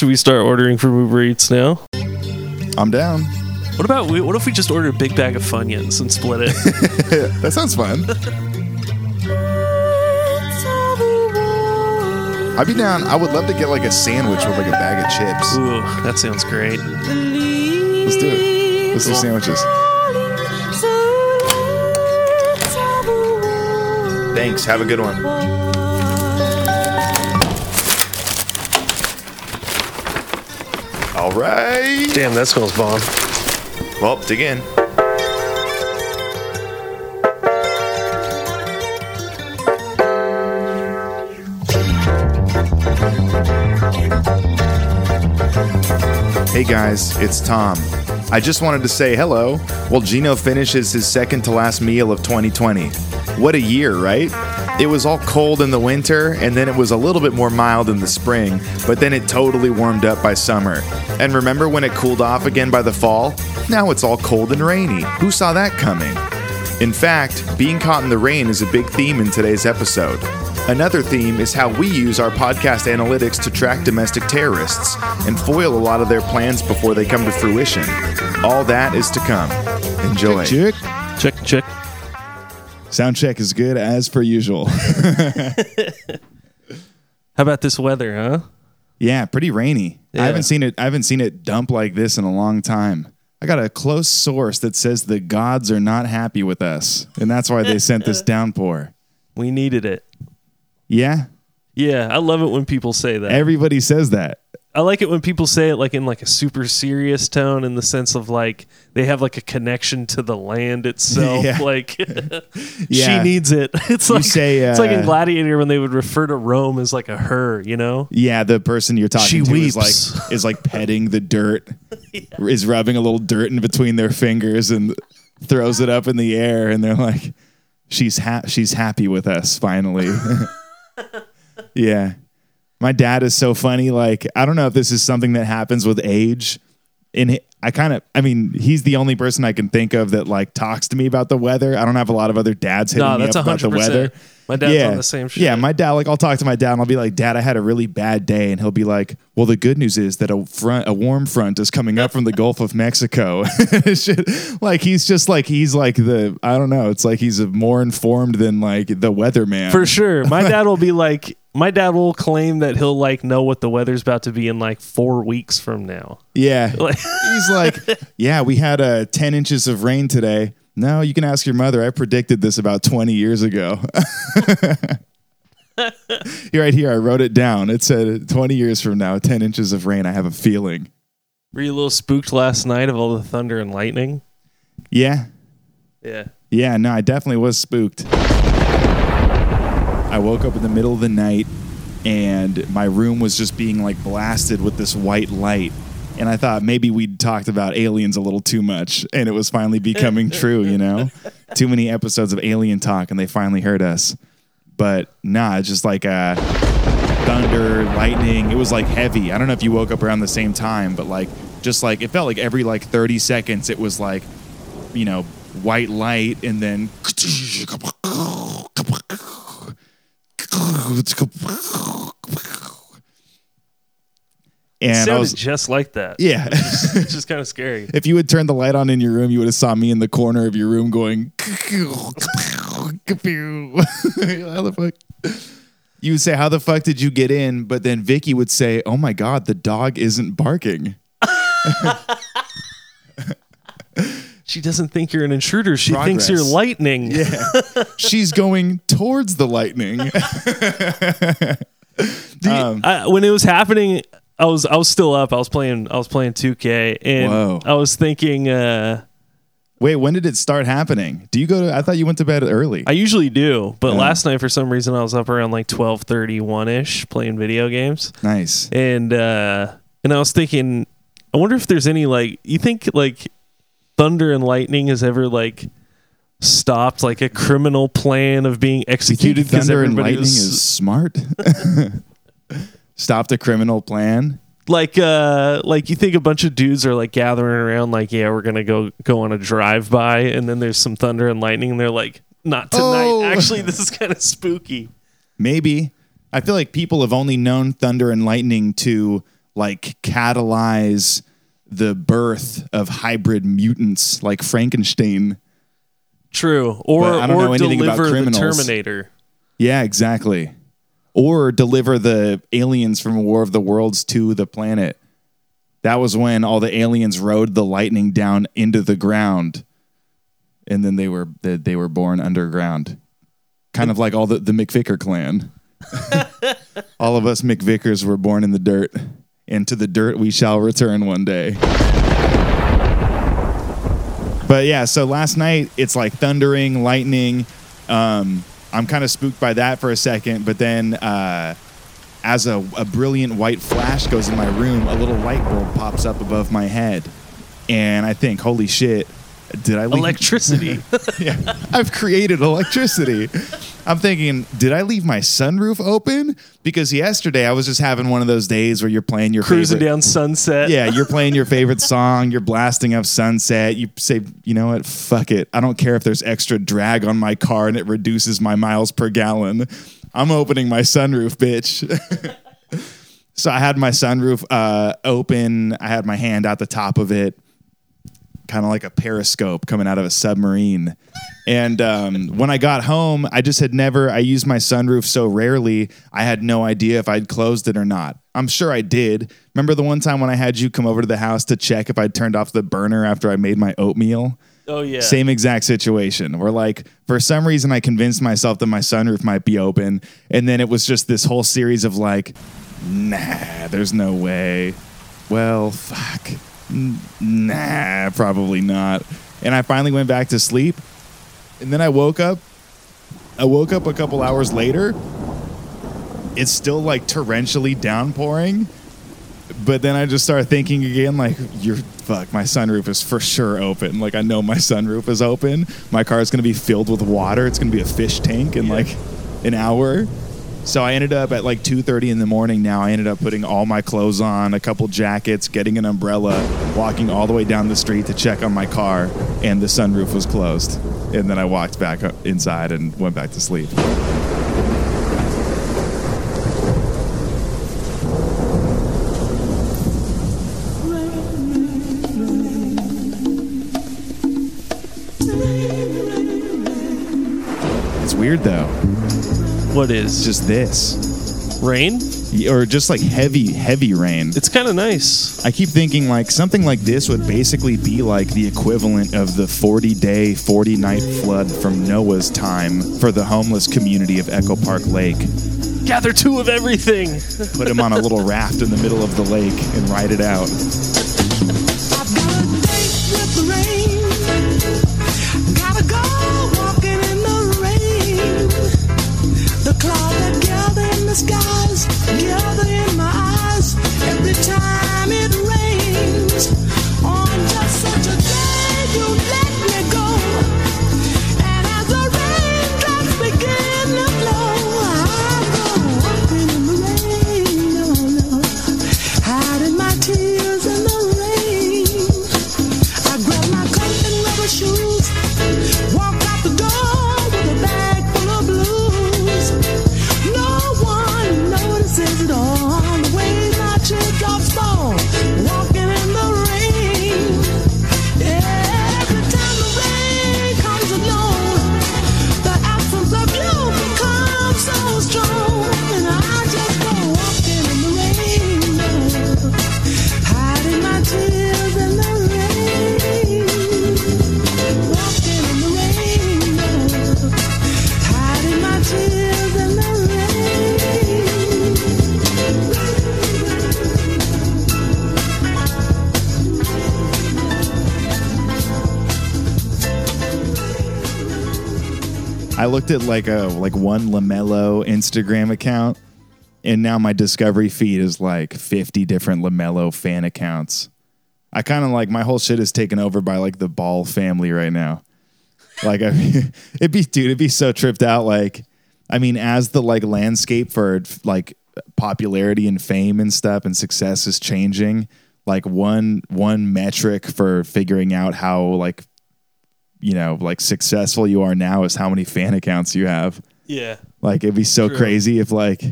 Should we start ordering from Uber Eats now? I'm down. What about we, what if we just order a big bag of Funyuns and split it? That sounds fun. I'd be down. I would love to get like a sandwich with like a bag of chips. Ooh, that sounds great. Let's do it. Let's do sandwiches. Thanks. Have a good one. All right. Damn, that smells bomb. Well, dig in. Hey guys, it's Tom. I just wanted to say hello while Gino finishes his second to last meal of 2020. What a year, right? It was all cold in the winter, and then it was a little bit more mild in the spring, but then it totally warmed up by summer. And remember when it cooled off again by the fall? Now it's all cold and rainy. Who saw that coming? In fact, being caught in the rain is a big theme in today's episode. Another theme is how we use our podcast analytics to track domestic terrorists and foil a lot of their plans before they come to fruition. All that is to come. Enjoy. Check. Check, check. Sound check is good as per usual. How about this weather, huh? yeah, pretty rainy. Yeah. I haven't seen it. I haven't seen it dump like this in a long time. I got a close source that says the gods are not happy with us, and that's why they sent this downpour. We needed it. Yeah, Yeah, I love it when people say that. everybody says that. I like it when people say it like in like a super serious tone in the sense of like they have like a connection to the land itself. Yeah. Like Yeah. she needs it. It's like say, it's like in uh, Gladiator when they would refer to Rome as like a her, you know? Yeah, the person you're talking She to weeps. is like is like petting the dirt, is rubbing a little dirt in between their fingers and throws it up in the air, and they're like, "She's ha- she's happy with us finally." yeah, my dad is so funny. Like, I don't know if this is something that happens with age. And I kind of, I mean, he's the only person I can think of that like talks to me about the weather. I don't have a lot of other dads hitting No, me up about the weather. My dad's yeah. on the same shit. Yeah, my dad, like, I'll talk to my dad and I'll be like, Dad, I had a really bad day. And he'll be like, Well, the good news is that a front, a warm front is coming up from the Gulf of Mexico. Like, he's just like, he's like the, I don't know, it's like he's more informed than like the weatherman. For sure. My dad will be like my dad will claim that he'll like know what the weather's about to be in like four weeks from now. Yeah. Like- He's like, yeah, we had uh, 10 inches of rain today. No, you can ask your mother. I predicted this about 20 years ago. You're right here. I wrote it down. It said 20 years from now, 10 inches of rain. I have a feeling. Were you a little spooked last night of all the thunder and lightning? Yeah. Yeah. Yeah. No, I definitely was spooked. I woke up in the middle of the night and my room was just being like blasted with this white light. And I thought maybe we'd talked about aliens a little too much and it was finally becoming true, you know? Too many episodes of alien talk and they finally heard us. But nah, it's just like uh, thunder, lightning. It was like heavy. I don't know if you woke up around the same time, but like just like it felt like every like 30 seconds it was like, you know, white light and then It and I sounded was just like that. yeah. It's just kind of scary. if you would turn the light on in your room, you would have saw me in the corner of your room going. How the fuck? You would say, "How the fuck did you get in?" But then Vicky would say, "Oh my god, the dog isn't barking." She doesn't think you're an intruder. She thinks you're lightning. Yeah. She's going towards the lightning. Um, I, when it was happening, I was I was still up. I was playing I was playing 2K and Whoa. I was thinking uh Wait, when did it start happening? Do you go to? I thought you went to bed early. I usually do, but Yeah. last night for some reason I was up around like 12:31 ish playing video games. nice. And uh and I was thinking I wonder if there's any like you think like thunder and lightning has ever like stopped like a criminal plan of being Do you think executed because thunder and everybody lightning was is smart? Stopped a criminal plan. like uh like you think a bunch of dudes are like gathering around like yeah we're gonna go go on a drive by and then there's some thunder and lightning and they're like not tonight Oh. actually this is kind of spooky Maybe. I feel like people have only known thunder and lightning to like catalyze the birth of hybrid mutants like Frankenstein. True. Or But I don't or know anything about criminals. Terminator. Yeah, exactly. Or deliver the aliens from War of the Worlds to the planet. That was when all the aliens rode the lightning down into the ground, and then they were they, they were born underground, kind of like all the the McVicker clan. all of us McVickers were born in the dirt, and to the dirt we shall return one day. But yeah, so last night it's like thundering, lightning. Um, I'm kind of spooked by that for a second, but then uh, as a, a brilliant white flash goes in my room, a little light bulb pops up above my head, and I think, "Holy shit! Did I leave Electricity. yeah, I've created electricity. I'm thinking, did I leave my sunroof open? Because yesterday I was just having one of those days where you're playing your Cruising favorite, down Sunset. yeah, you're playing your favorite song, you're blasting up Sunset. You say, you know what? Fuck it. I don't care if there's extra drag on my car and it reduces my miles per gallon. I'm opening my sunroof, bitch. so I had my sunroof uh, open. I had my hand out the top of it, kind of like a periscope coming out of a submarine. And um, when I got home, I just had never, I used my sunroof so rarely, I had no idea if I'd closed it or not. I'm sure I did. Remember the one time when I had you come over to the house to check if I'd turned off the burner after I made my oatmeal? Oh yeah. Same exact situation. Where like for some reason I convinced myself that my sunroof might be open, and then it was just this whole series of like, nah, there's no way. Well, fuck, nah, probably not. And I finally went back to sleep, and then I woke up. I woke up a couple hours later. It's still like torrentially downpouring. But then I just started thinking again, like, you're fuck, my sunroof is for sure open. Like, I know my sunroof is open. My car is going to be filled with water. It's going to be a fish tank in Yeah. like an hour. So I ended up at like 2:30 in the morning. Now I ended up putting all my clothes on, a couple jackets, getting an umbrella, walking all the way down the street to check on my car, and the sunroof was closed. And then I walked back inside and went back to sleep. It's weird though. What is just this. rain? or just like heavy, heavy rain. It's kind of nice. I keep thinking like something like this would basically be like the equivalent of the 40 day, 40 night flood from Noah's time for the homeless community of Echo Park Lake. Gather two of everything. Put him on a little raft in the middle of the lake and ride it out. Looked at like a like one Lamelo Instagram account, and now my discovery feed is like 50 different Lamelo fan accounts. I kind of like my whole shit is taken over by like the Ball family right now. Like I it'd be dude, it'd be so tripped out. Like, I mean, as the like landscape for like popularity and fame and stuff and success is changing, like one one metric for figuring out how like you know like successful you are now is how many fan accounts you have. Yeah. Like it'd be so True. crazy if like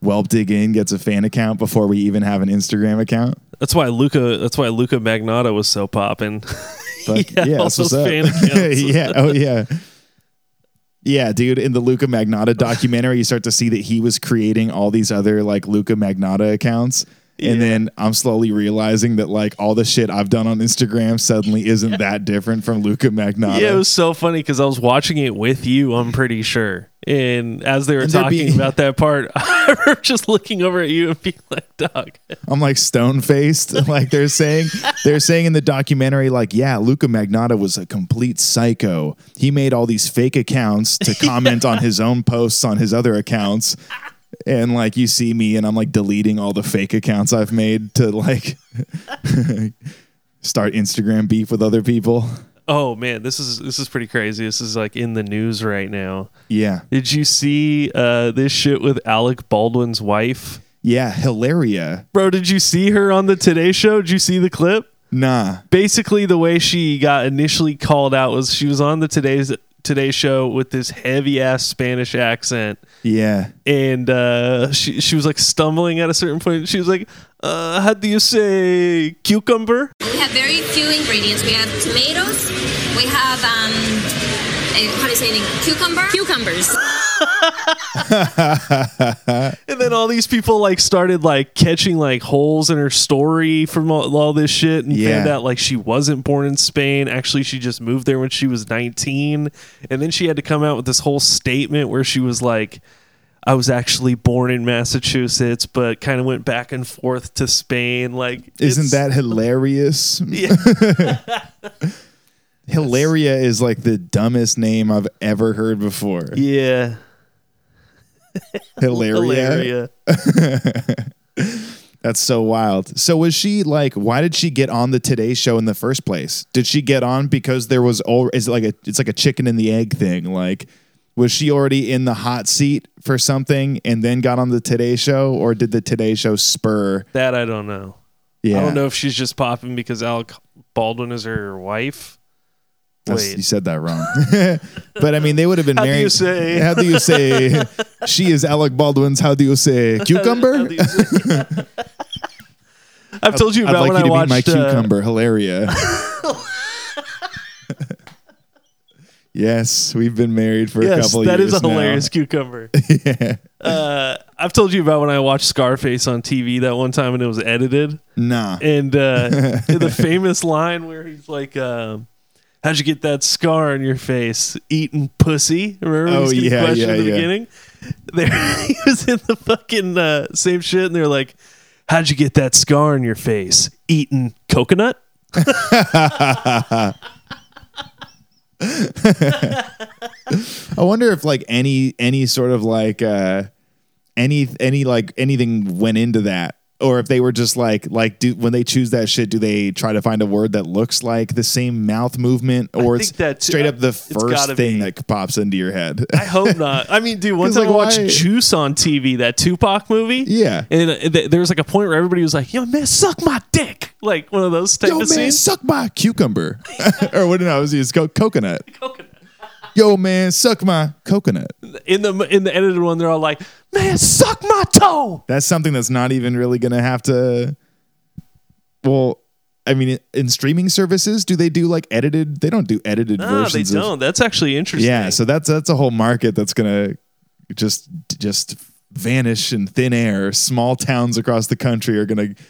Whelp Dig In gets a fan account before we even have an Instagram account. That's why Luca. That's why Luca Magnotta was so popping. Yeah, all those fan accounts. yeah, oh yeah. Yeah, dude, in the Luca Magnotta documentary, you start to see that he was creating all these other like Luca Magnotta accounts. And Yeah. then I'm slowly realizing that like all the shit I've done on Instagram suddenly isn't that different from Luca Magnotta. Yeah, it was so funny because I was watching it with you. I'm pretty sure. And as they were And talking be- about that part, I remember just looking over at you and being like, "Dog, I'm like stone faced. like they're saying, they're saying in the documentary, like, yeah, Luca Magnotta was a complete psycho. He made all these fake accounts to comment on his own posts on his other accounts. And like you see me and I'm like deleting all the fake accounts I've made to like start Instagram beef with other people. oh man, this is this is pretty crazy. This is like in the news right now." Yeah. Did you see uh, this shit with Alec Baldwin's wife? Yeah. Hilaria. Bro, did you see her on the Today Show? Did you see the clip? Nah. Basically, the way she got initially called out was she was on the Today's Today Show with this heavy ass Spanish accent. Yeah. and uh, she she was like stumbling at a certain point. She was like, uh, "How do you say cucumber?" We have very few ingredients. We have tomatoes. We have um, how do you say it? in Cucumber. Cucumbers. And then all these people like started like catching like holes in her story from all, all this shit, and Yeah. found out like she wasn't born in Spain. Actually, she just moved there when she was nineteen, and then she had to come out with this whole statement where she was like. I was actually born in Massachusetts, but kind of went back and forth to Spain. Like, Isn't that hilarious? Yeah. Hilaria is like the dumbest name I've ever heard before. yeah, Hilaria. Hilaria. That's so wild. So was she like why did she get on the Today show in the first place? Did she get on because there was all is it like a it's like a chicken and the egg thing? Like was she already in the hot seat for something and then got on the Today show or did the Today show spur? That I don't know. Yeah. I don't know if she's just popping because Alec Baldwin is her wife. Wait. you said that wrong. but I mean, they would have been How do married. you say? How do you say? she is Alec Baldwin's. How do you say? Cucumber. You say- I've told you I'd about like when you to I watched. my uh, cucumber. Hilaria. yes, we've been married for a yes, couple that years is a now. hilarious cucumber. uh, I've told you about when I watched Scarface on TV that one time and it was edited. Nah. And uh, the famous line where he's like, um, "How'd you get that scar on your face? Eating pussy." Remember? Oh, he's getting yeah, questioned yeah, at the yeah. beginning. There, he was in the fucking uh, same shit, and they're like, "How'd you get that scar on your face? Eating coconut?" I wonder if like any any sort of like uh any any like anything went into that or if they were just like like do when they choose that shit do they try to find a word that looks like the same mouth movement or it's think that too. straight up the first thing be. that pops into your head I hope not. I mean, dude, once like, I watched why- Juice on TV, that Tupac movie. Yeah. and uh, th- there was like a point where everybody was like, "Yo, man, suck my dick," like one of those type Yo of man, scenes. suck my cucumber. or what did I was it's co- coconut. Coconut. Yo man, suck my coconut. In the in the edited one, they're all like, "Man, suck my toe." That's something that's not even really going to have to. Well, I mean, in streaming services, do they do like edited? They don't do edited No, they versions. of- don't. That's actually interesting. yeah, so that's that's a whole market that's going to just just vanish in thin air. Small towns across the country are going to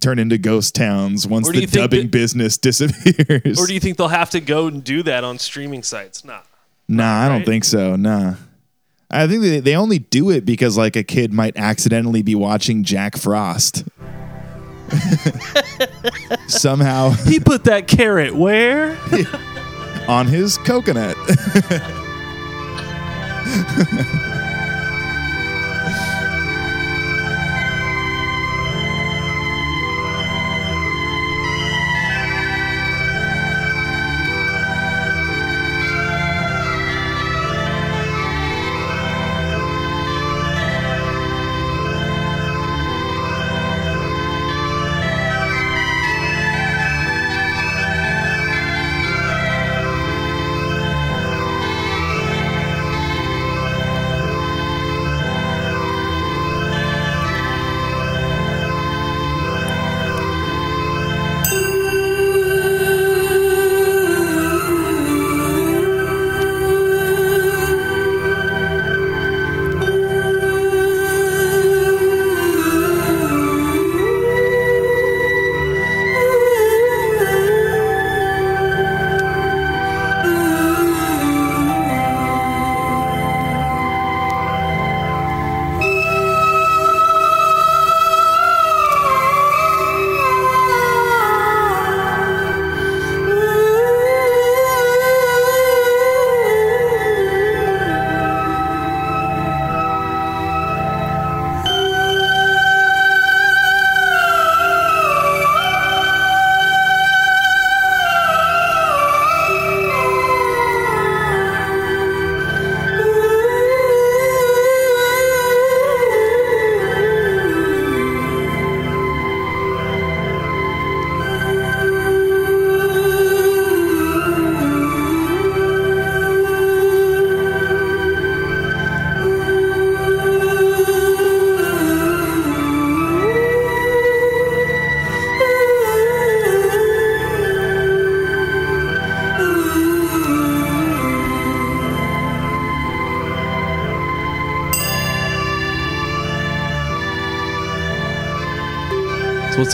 turn into ghost towns once the dubbing that- business disappears. or do you think they'll have to go and do that on streaming sites? Nah. Nah, I don't right? think so. Nah. I think they, they only do it because like a kid might accidentally be watching Jack Frost. Somehow He put that carrot where? on his coconut.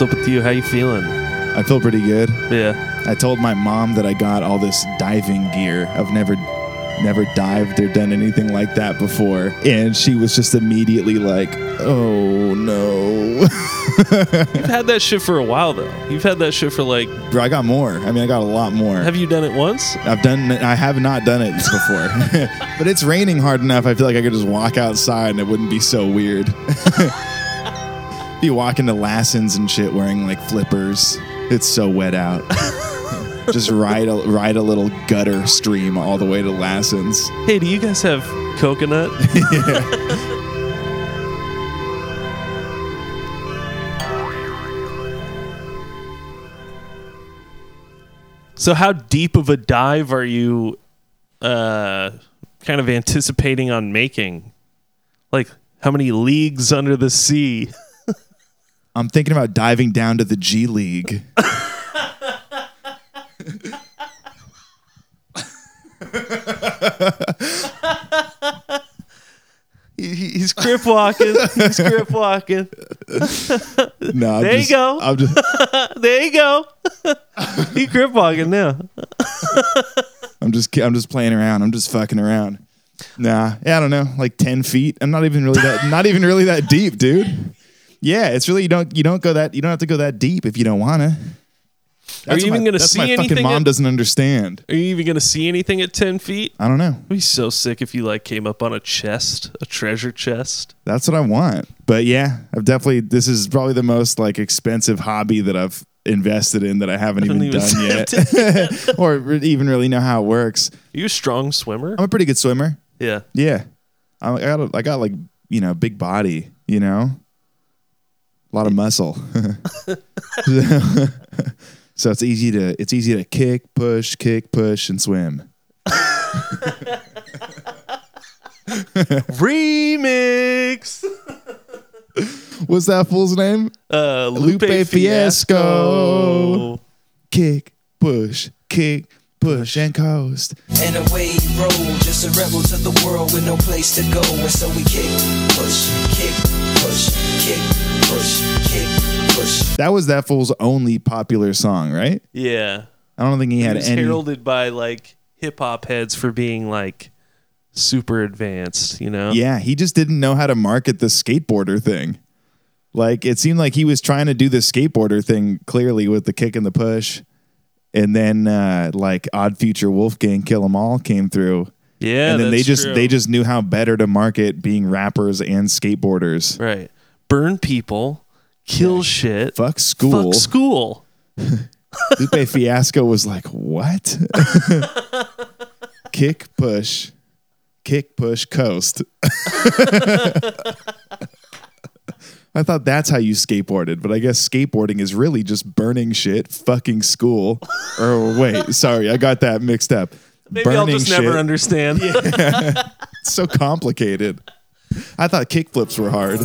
What's up with you? How you feeling? I feel pretty good. Yeah. I told my mom that I got all this diving gear. I've never never dived or done anything like that before. And she was just immediately like, "Oh no." You've had that shit for a while though. You've had that shit for like Bro, I got more. I mean, I got a lot more. have you done it once? I've done I have not done it before. but it's raining hard enough. I feel like I could just walk outside and it wouldn't be so weird. be walking to Lassens and shit wearing like flippers. It's so wet out. just ride a ride a little gutter stream all the way to Lassens. Hey, do you guys have coconut? so how deep of a dive are you uh kind of anticipating on making? Like how many leagues under the sea? I'm thinking about diving down to the G League. He- he- He's grip walking. He's grip walking. No, I'm There you just- go. I'm just There you go. he grip walking now. I'm just ki- I'm just playing around. I'm just fucking around. Nah, yeah, I don't know, like ten feet. I'm not even really that not even really that deep, dude. Yeah, it's really you don't you don't go that you don't have to go that deep if you don't wanna. Are you even gonna that's see my anything fucking mom at- doesn't understand. Are you even going to see anything at 10 feet? I don't know. It'd be so sick if you like came up on a chest, a treasure chest. That's what I want. But yeah, I've definitely this is probably the most like expensive hobby that I've invested in that I haven't even even done yet, or even really know how it works. Are you a strong swimmer? I'm a pretty good swimmer. Yeah. Yeah, I I got a, I got like you know big body. You know, a lot of muscle. so it's easy to it's easy to kick, push, kick, push, and swim. Remix. What's that fool's name? Uh, Lupe Lupe, Fiasco. Fiasco. Kick, push, kick, push, and coast. And away he rolled, just a rebel to the world with no place to go. And so we kick, push, kick, push, kick, push, kick, push. That was that fool's only popular song, right? Yeah. I don't think he had He had was any. heralded by like hip hop heads for being like super advanced, you know? Yeah, he just didn't know how to market the skateboarder thing. Like it seemed like he was trying to do the skateboarder thing clearly with the kick and the push. And then uh like Odd Future Wolfgang Kill 'Em All came through. Yeah. and then they just true. they just knew how better to market being rappers and skateboarders. Right. Burn people, kill shit, Fuck school. fuck school. Lupe Fiasco was like, "What?" kick push, kick push coast. I thought that's how you skateboarded, but I guess skateboarding is really just burning shit, fucking school. or wait, sorry, I got that mixed up. Maybe I'll just shit. never understand. It's so complicated. I thought kickflips were hard.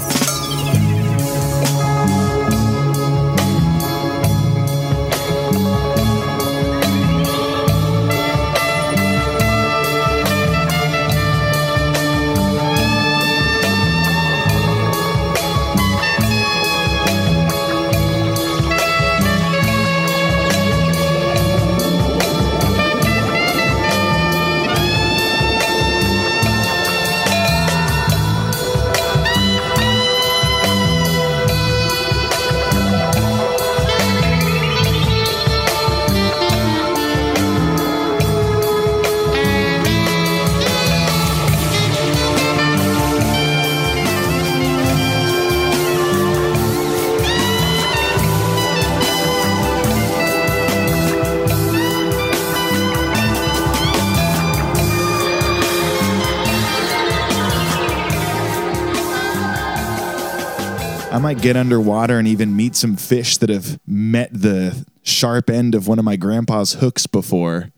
Might get underwater and even meet some fish that have met the sharp end of one of my grandpa's hooks before.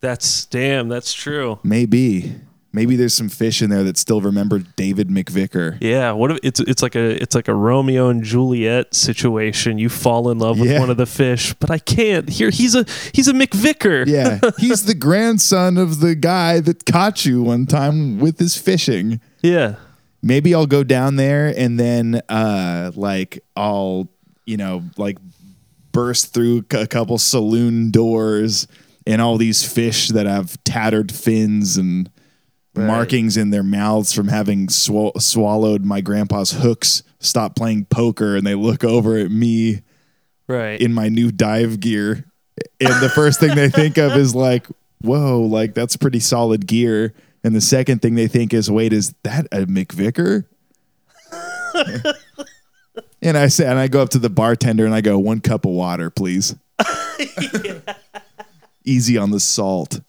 That's damn, that's true. Maybe. Maybe there's some fish in there that still remember David McVicker. Yeah, what if it's it's like a it's like a Romeo and Juliet situation. You fall in love with Yeah. one of the fish, but I can't. Here he's a he's a McVicker. Yeah, he's the grandson of the guy that caught you one time with his fishing. Yeah. Maybe I'll go down there and then uh like I'll you know like burst through a couple saloon doors and all these fish that have tattered fins and markings in their mouths from having swa- swallowed my grandpa's hooks stop playing poker and they look over at me Right. in my new dive gear. And the first thing they think of is like whoa like that's pretty solid gear and the second thing they think is wait is that a mcvicker? And i say and i go up to the bartender and i go one cup of water please. Easy on the salt.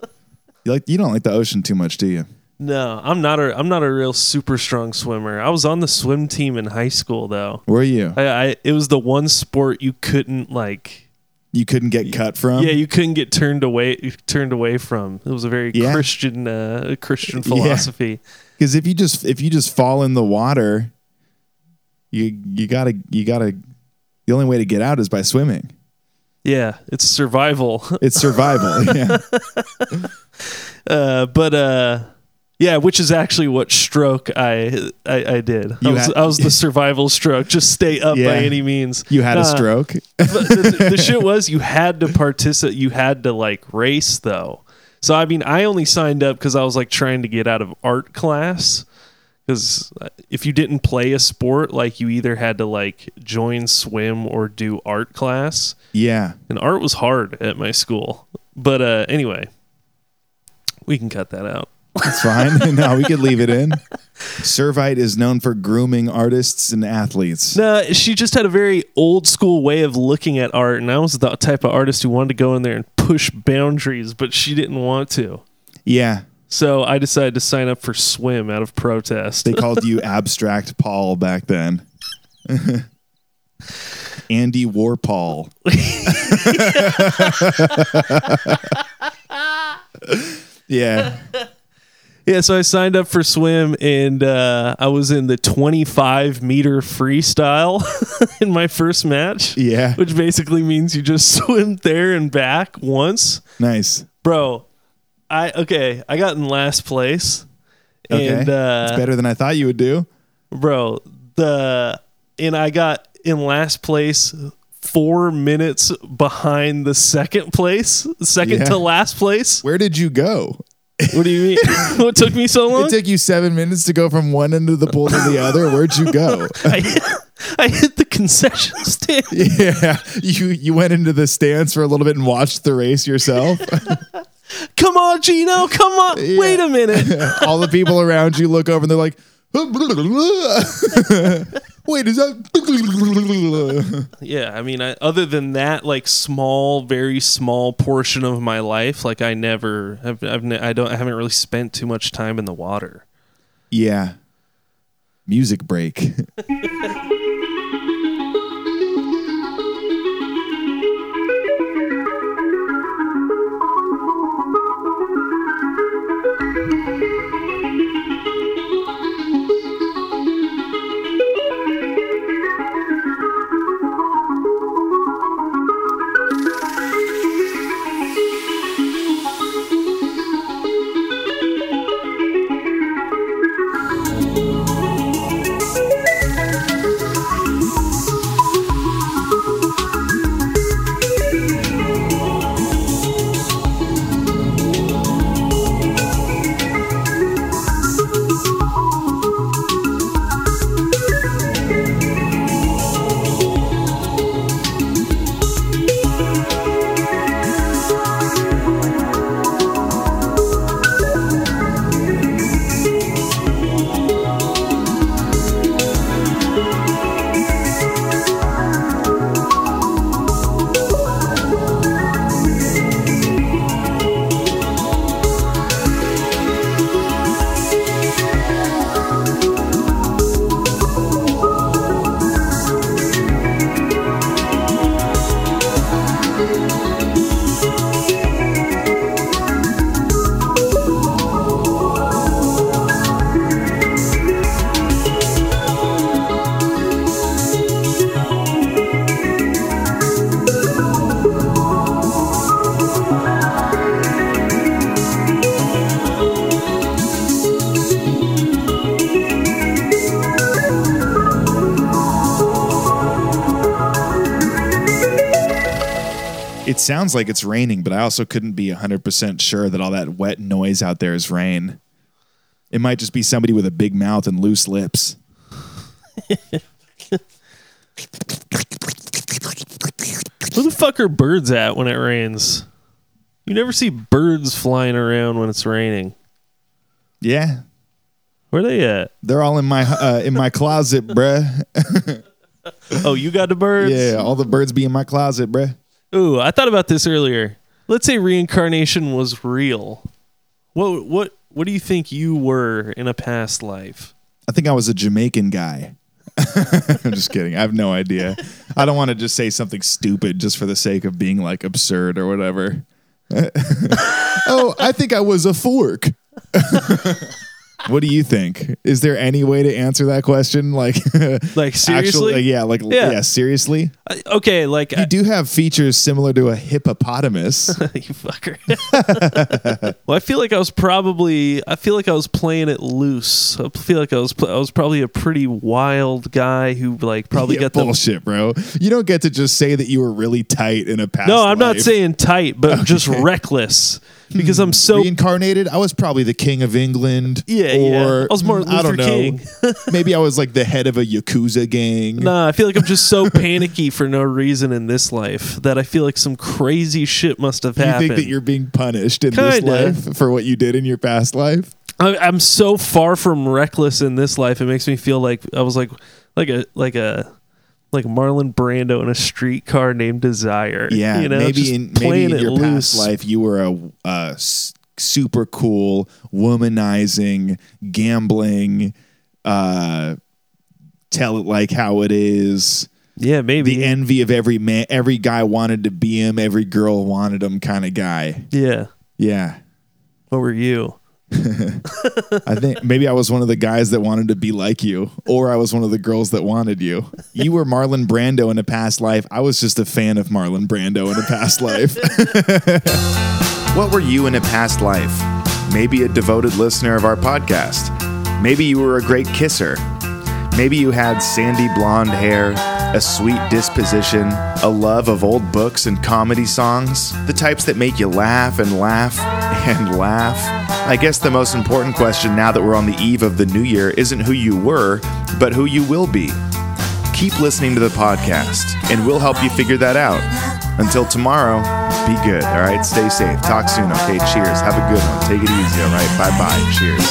You like you don't like the ocean too much do you? No, I'm not a I'm not a real super strong swimmer. I was on the swim team in high school though. were you? I, I it was the one sport you couldn't like you couldn't get cut from yeah, you couldn't get turned away turned away from. It was a very Yeah. Christian uh, Christian philosophy. because if you just if you just fall in the water you you gotta you gotta the only way to get out is by swimming Yeah, it's survival. it's survival yeah Uh, but uh, yeah, which is actually what stroke I I, I did. I was, had- I was the survival stroke. Just stay up Yeah. by any means. you had a stroke the, the shit was you had to participate. You had to like race though. So I mean, I only signed up because I was like trying to get out of art class. Because if you didn't play a sport, like you either had to like join swim or do art class, yeah and art was hard at my school. But uh, anyway, we can cut that out. That's fine. no, we could leave it in. Servite is known for grooming artists and athletes. No, she just had a very old school way of looking at art, and I was the type of artist who wanted to go in there and push boundaries, but she didn't want to. Yeah. So I decided to sign up for swim out of protest. They called you Abstract Paul back then. Andy Warpol. yeah. yeah, so I signed up for swim, and uh, I was in the 25 meter freestyle in my first match. Yeah. which basically means you just swim there and back once, Nice. bro. I okay, I got in last place, Okay. and uh, it's better than I thought you would do. bro the and i got in last place four minutes behind the second place second Yeah. to last place Where did you go? What do you mean what took me so long It took you seven minutes to go from one end of the pool to the other. Where'd you go? I, hit, I hit the concession stand Yeah, you you went into the stands for a little bit and watched the race yourself. come on gino come on Yeah. wait a minute All the people around you look over and they're like, "Wait, is that?" yeah i mean I, other than that like small very small portion of my life like i never have I've, ne- i don't i haven't really spent too much time in the water yeah. Music break. sounds like it's raining, but I also couldn't be 100% sure that all that wet noise out there is rain. It might just be somebody with a big mouth and loose lips. Where the fuck are birds at when it rains? You never see birds flying around when it's raining. Yeah, Where are they at? they're all in my uh, in my closet, bruh. Oh, you got the birds? Yeah, all the birds be in my closet, bruh. Ooh, I thought about this earlier. Let's say reincarnation was real. What what what do you think you were in a past life? I think I was a Jamaican guy. I'm just kidding. I have no idea. I don't want to just say something stupid just for the sake of being like absurd or whatever. oh, I think I was a fork. what do you think? Is there any way to answer that question? Like, Like seriously? Actually, yeah, like Yeah. yeah, seriously. I- okay, like You uh, do have features similar to a hippopotamus. you fucker. well, I feel like I was probably. I feel like I was playing it loose. I feel like I was. I was probably a pretty wild guy who like probably Yeah, got the. bullshit, bro. You don't get to just say that you were really tight in a past. No, I'm not saying tight, but just reckless because I'm so. reincarnated. I was probably the king of England. Yeah, yeah. or I was Martin mm, I don't know. King. Maybe I was like the head of a yakuza gang. Nah, I feel like I'm just so panicky for no reason in this life that I feel like some crazy shit must have you happened. You think that you're being punished in this Kinda. life for what you did in your past life? I, I'm so far from reckless in this life. It makes me feel like I was like like a like a like Marlon Brando in a streetcar named Desire. Yeah, you know, maybe in maybe in your loose. past life you were a, a s- super cool, womanizing, gambling, uh, tell it like how it is. Yeah, maybe. The envy of every man, every guy wanted to be him, every girl wanted him, kind of guy. yeah. Yeah. What were you? I think maybe I was one of the guys that wanted to be like you, or I was one of the girls that wanted you. You were Marlon Brando in a past life. I was just a fan of Marlon Brando in a past life. What were you in a past life? Maybe a devoted listener of our podcast. Maybe you were a great kisser. Maybe you had sandy blonde hair, a sweet disposition, a love of old books and comedy songs, the types that make you laugh and laugh and laugh. I guess the most important question now that we're on the eve of the new year isn't who you were, but who you will be. Keep listening to the podcast, and we'll help you figure that out. Until tomorrow, be good, all right? Stay safe. Talk soon, okay? Cheers. Have a good one. Take it easy, all right? Bye bye. Cheers.